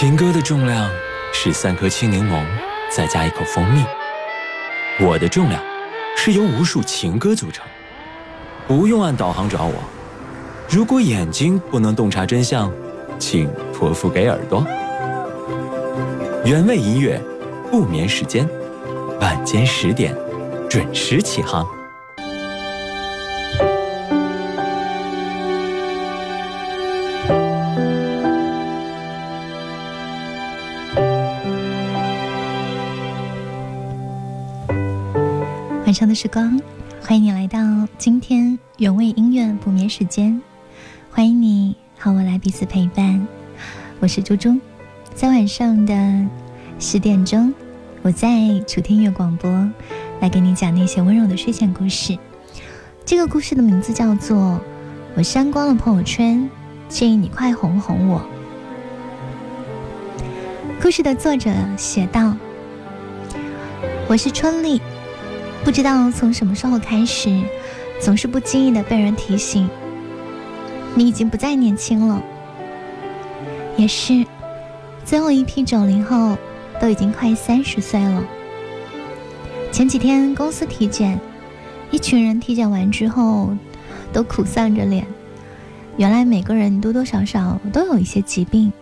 情歌的重量是三颗青柠檬，再加一口蜂蜜。我的重量是由无数情歌组成。不用按导航找我。如果眼睛不能洞察真相，请托付给耳朵。原味音乐，不眠时间，晚间十点准时起航。上的时光，欢迎你来到今天原味音乐不眠时间。欢迎你和我来彼此陪伴，我是猪猪，在晚上的十点钟，我在楚天乐广播来给你讲那些温柔的睡前故事。这个故事的名字叫做《我删光了朋友圈，建议你快哄哄我》。故事的作者写道：“我是春丽。”不知道从什么时候开始，总是不经意的被人提醒，你已经不再年轻了。也是，最后一批九零后都已经快三十岁了。前几天公司体检，一群人体检完之后都苦丧着脸，原来每个人多多少少都有一些疾病。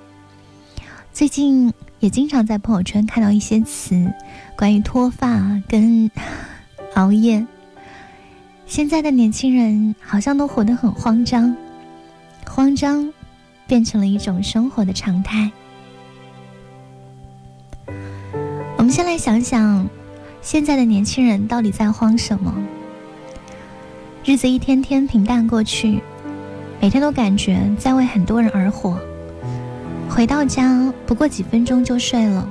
最近也经常在朋友圈看到一些词，关于脱发跟。熬夜，现在的年轻人好像都活得很慌张，慌张变成了一种生活的常态。我们先来想想，现在的年轻人到底在慌什么？日子一天天平淡过去，每天都感觉在为很多人而活。回到家不过几分钟就睡了。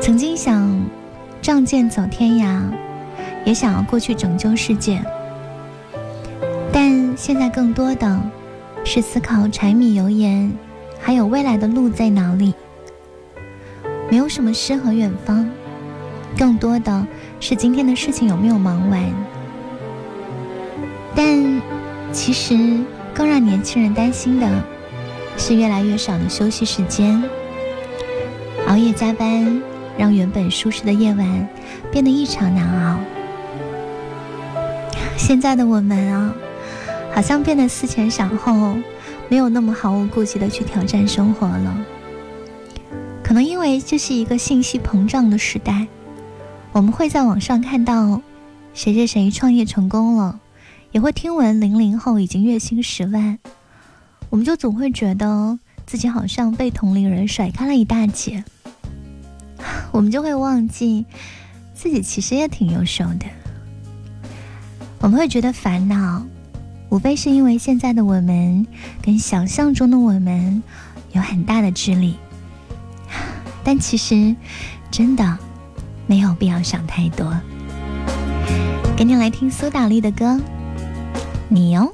曾经想仗剑走天涯。也想要过去拯救世界，但现在更多的是思考柴米油盐，还有未来的路在哪里。没有什么诗和远方，更多的是今天的事情有没有忙完。但其实更让年轻人担心的是越来越少的休息时间，熬夜加班让原本舒适的夜晚变得异常难熬。现在的我们啊，好像变得思前想后，没有那么毫无顾忌的去挑战生活了。可能因为这是一个信息膨胀的时代，我们会在网上看到谁谁谁创业成功了，也会听闻零零后已经月薪十万，我们就总会觉得自己好像被同龄人甩开了一大截，我们就会忘记自己其实也挺优秀的。我们会觉得烦恼，无非是因为现在的我们跟想象中的我们有很大的距离。但其实，真的没有必要想太多。给你来听苏打绿的歌，你哦。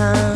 time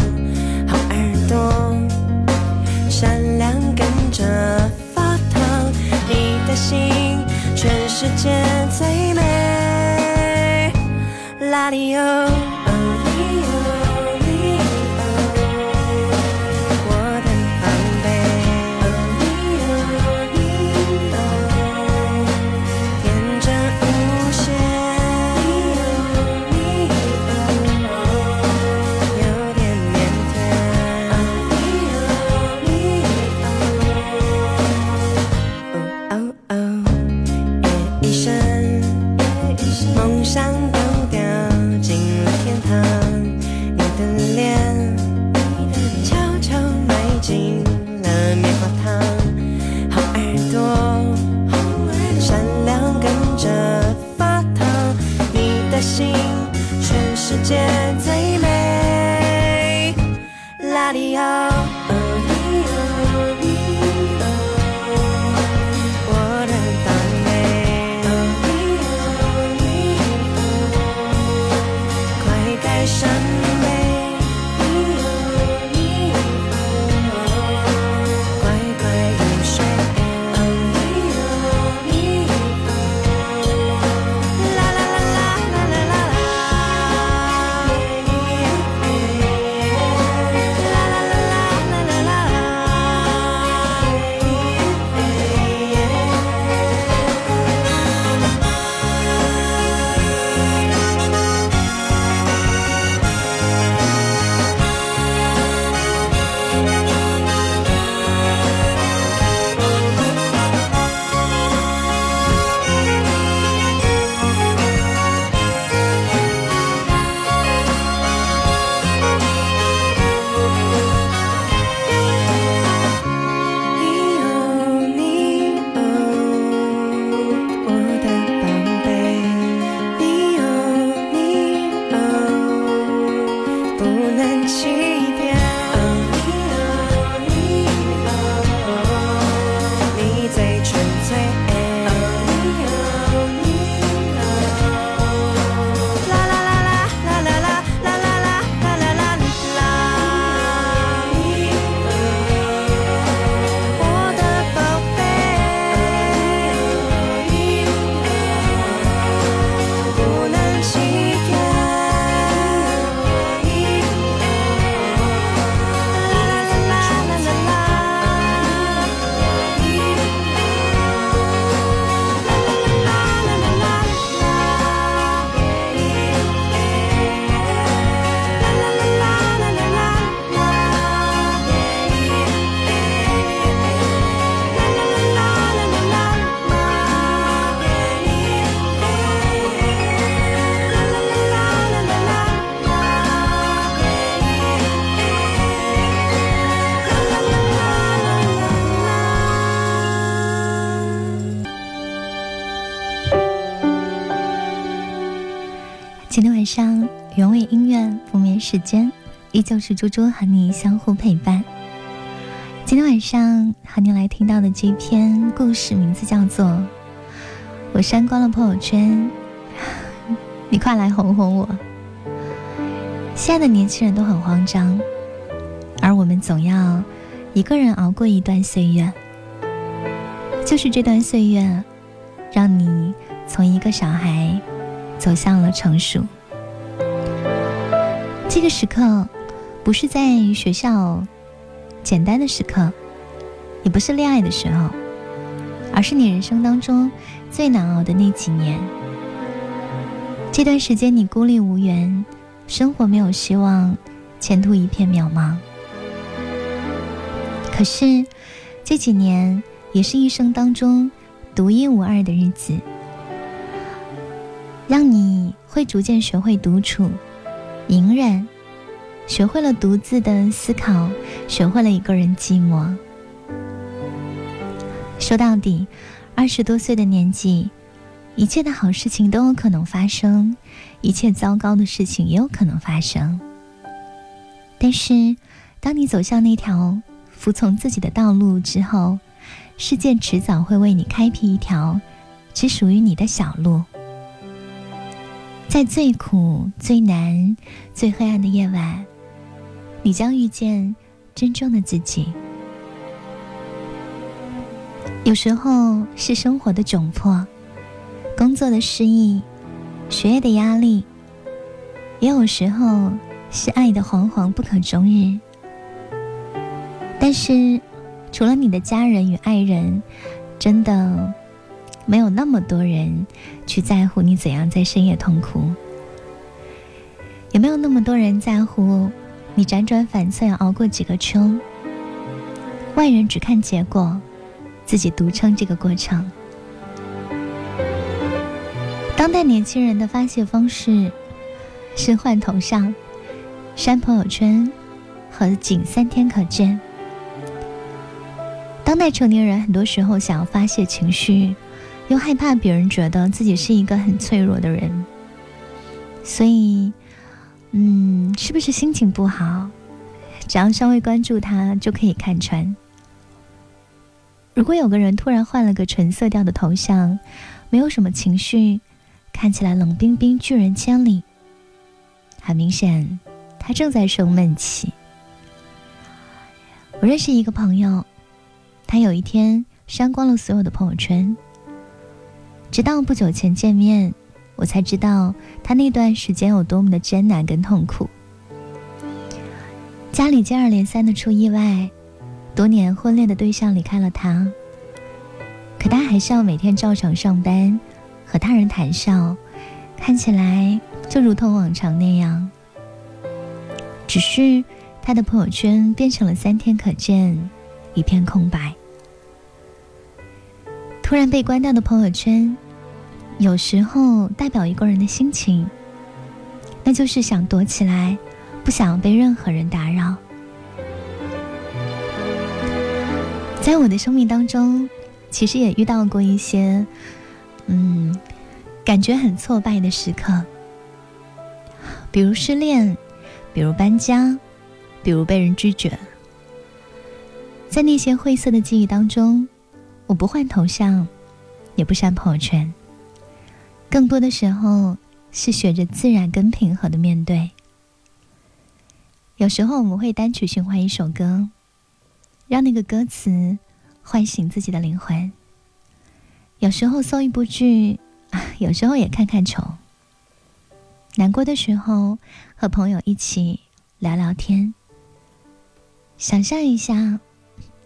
世界最美，拉里奥。原味音乐不眠时间，依旧是猪猪和你相互陪伴。今天晚上和你来听到的这篇故事，名字叫做《我删光了朋友圈》，你快来哄哄我。现在的年轻人都很慌张，而我们总要一个人熬过一段岁月，就是这段岁月，让你从一个小孩走向了成熟。这个时刻，不是在学校。简单的时刻，也不是恋爱的时候，而是你人生当中最难熬的那几年。这段时间你孤立无援，生活没有希望，前途一片渺茫。可是这几年也是一生当中独一无二的日子，让你会逐渐学会独处、隐忍。学会了独自的思考，学会了一个人寂寞。说到底，二十多岁的年纪，一切的好事情都有可能发生，一切糟糕的事情也有可能发生。但是，当你走向那条服从自己的道路之后，世界迟早会为你开辟一条只属于你的小路。在最苦、最难、最黑暗的夜晚。你将遇见真正的自己。有时候是生活的窘迫，工作的失意，学业的压力；也有时候是爱的惶惶不可终日。但是，除了你的家人与爱人，真的没有那么多人去在乎你怎样在深夜痛哭，也没有那么多人在乎。你辗转反侧要熬过几个秋，外人只看结果，自己独撑这个过程。当代年轻人的发泄方式是换头像、删朋友圈和仅三天可见。当代成年人很多时候想要发泄情绪，又害怕别人觉得自己是一个很脆弱的人，所以。嗯，是不是心情不好？只要稍微关注他，就可以看穿。如果有个人突然换了个纯色调的头像，没有什么情绪，看起来冷冰冰、拒人千里，很明显，他正在生闷气。我认识一个朋友，他有一天删光了所有的朋友圈，直到不久前见面。我才知道他那段时间有多么的艰难跟痛苦。家里接二连三的出意外，多年婚恋的对象离开了他，可他还是要每天照常上班，和他人谈笑，看起来就如同往常那样。只是他的朋友圈变成了三天可见，一片空白。突然被关掉的朋友圈。有时候代表一个人的心情，那就是想躲起来，不想被任何人打扰。在我的生命当中，其实也遇到过一些，嗯，感觉很挫败的时刻，比如失恋，比如搬家，比如被人拒绝。在那些晦涩的记忆当中，我不换头像，也不删朋友圈。更多的时候是学着自然跟平和的面对。有时候我们会单曲循环一首歌，让那个歌词唤醒自己的灵魂。有时候搜一部剧，有时候也看看球。难过的时候和朋友一起聊聊天。想象一下，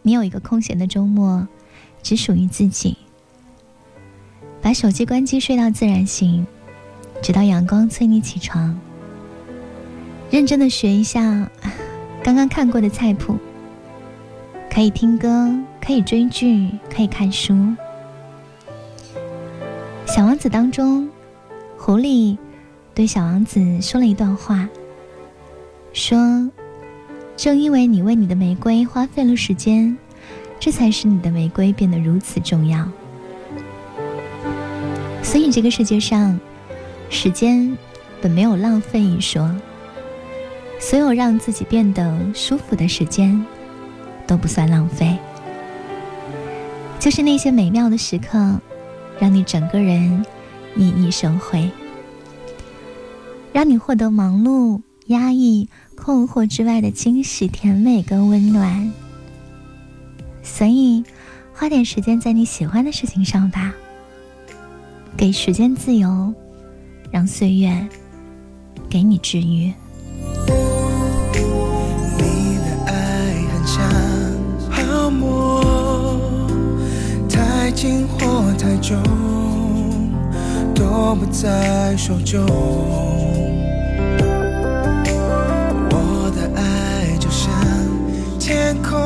你有一个空闲的周末，只属于自己。把手机关机，睡到自然醒，直到阳光催你起床。认真的学一下刚刚看过的菜谱，可以听歌，可以追剧，可以看书。小王子当中，狐狸对小王子说了一段话，说：“正因为你为你的玫瑰花费了时间，这才使你的玫瑰变得如此重要。”所以，这个世界上，时间本没有浪费一说。所有让自己变得舒服的时间，都不算浪费。就是那些美妙的时刻，让你整个人熠熠生辉，让你获得忙碌、压抑、困惑之外的惊喜、甜美跟温暖。所以，花点时间在你喜欢的事情上吧，给时间自由，让岁月给你治愈。你的爱很像泡沫，太轻或太重，都不在手中。我的爱就像天空，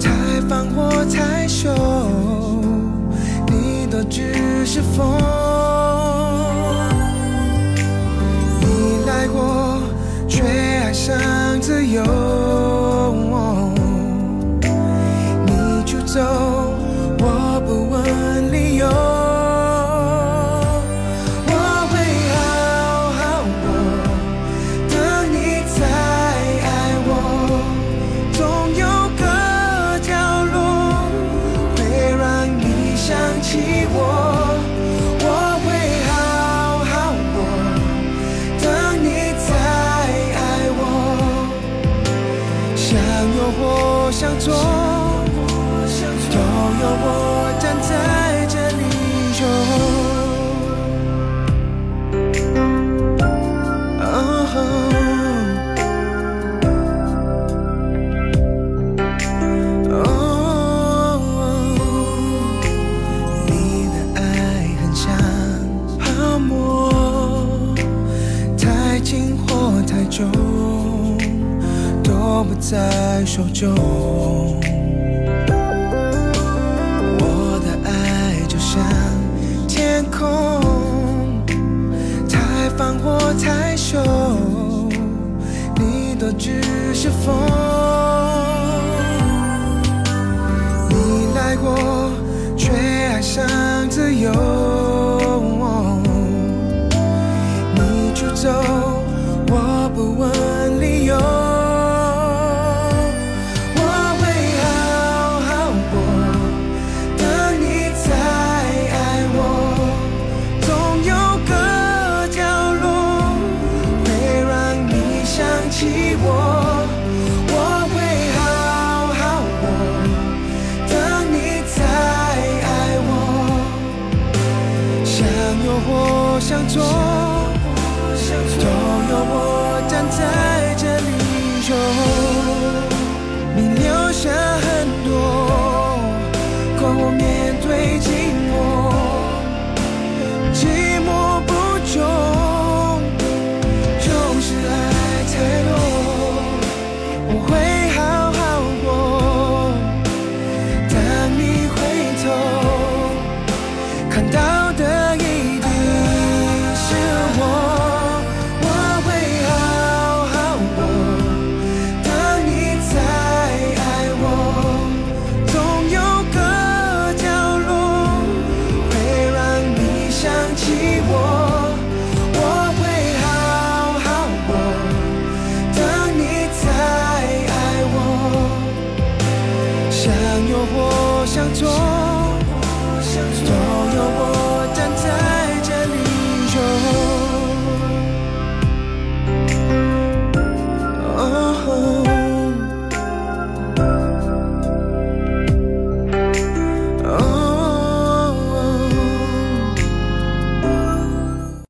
太放或太收，只是风。你来过，却爱上自由。你就走，太瘦，你都只是风。你来过，却爱上自由。你出走，soul.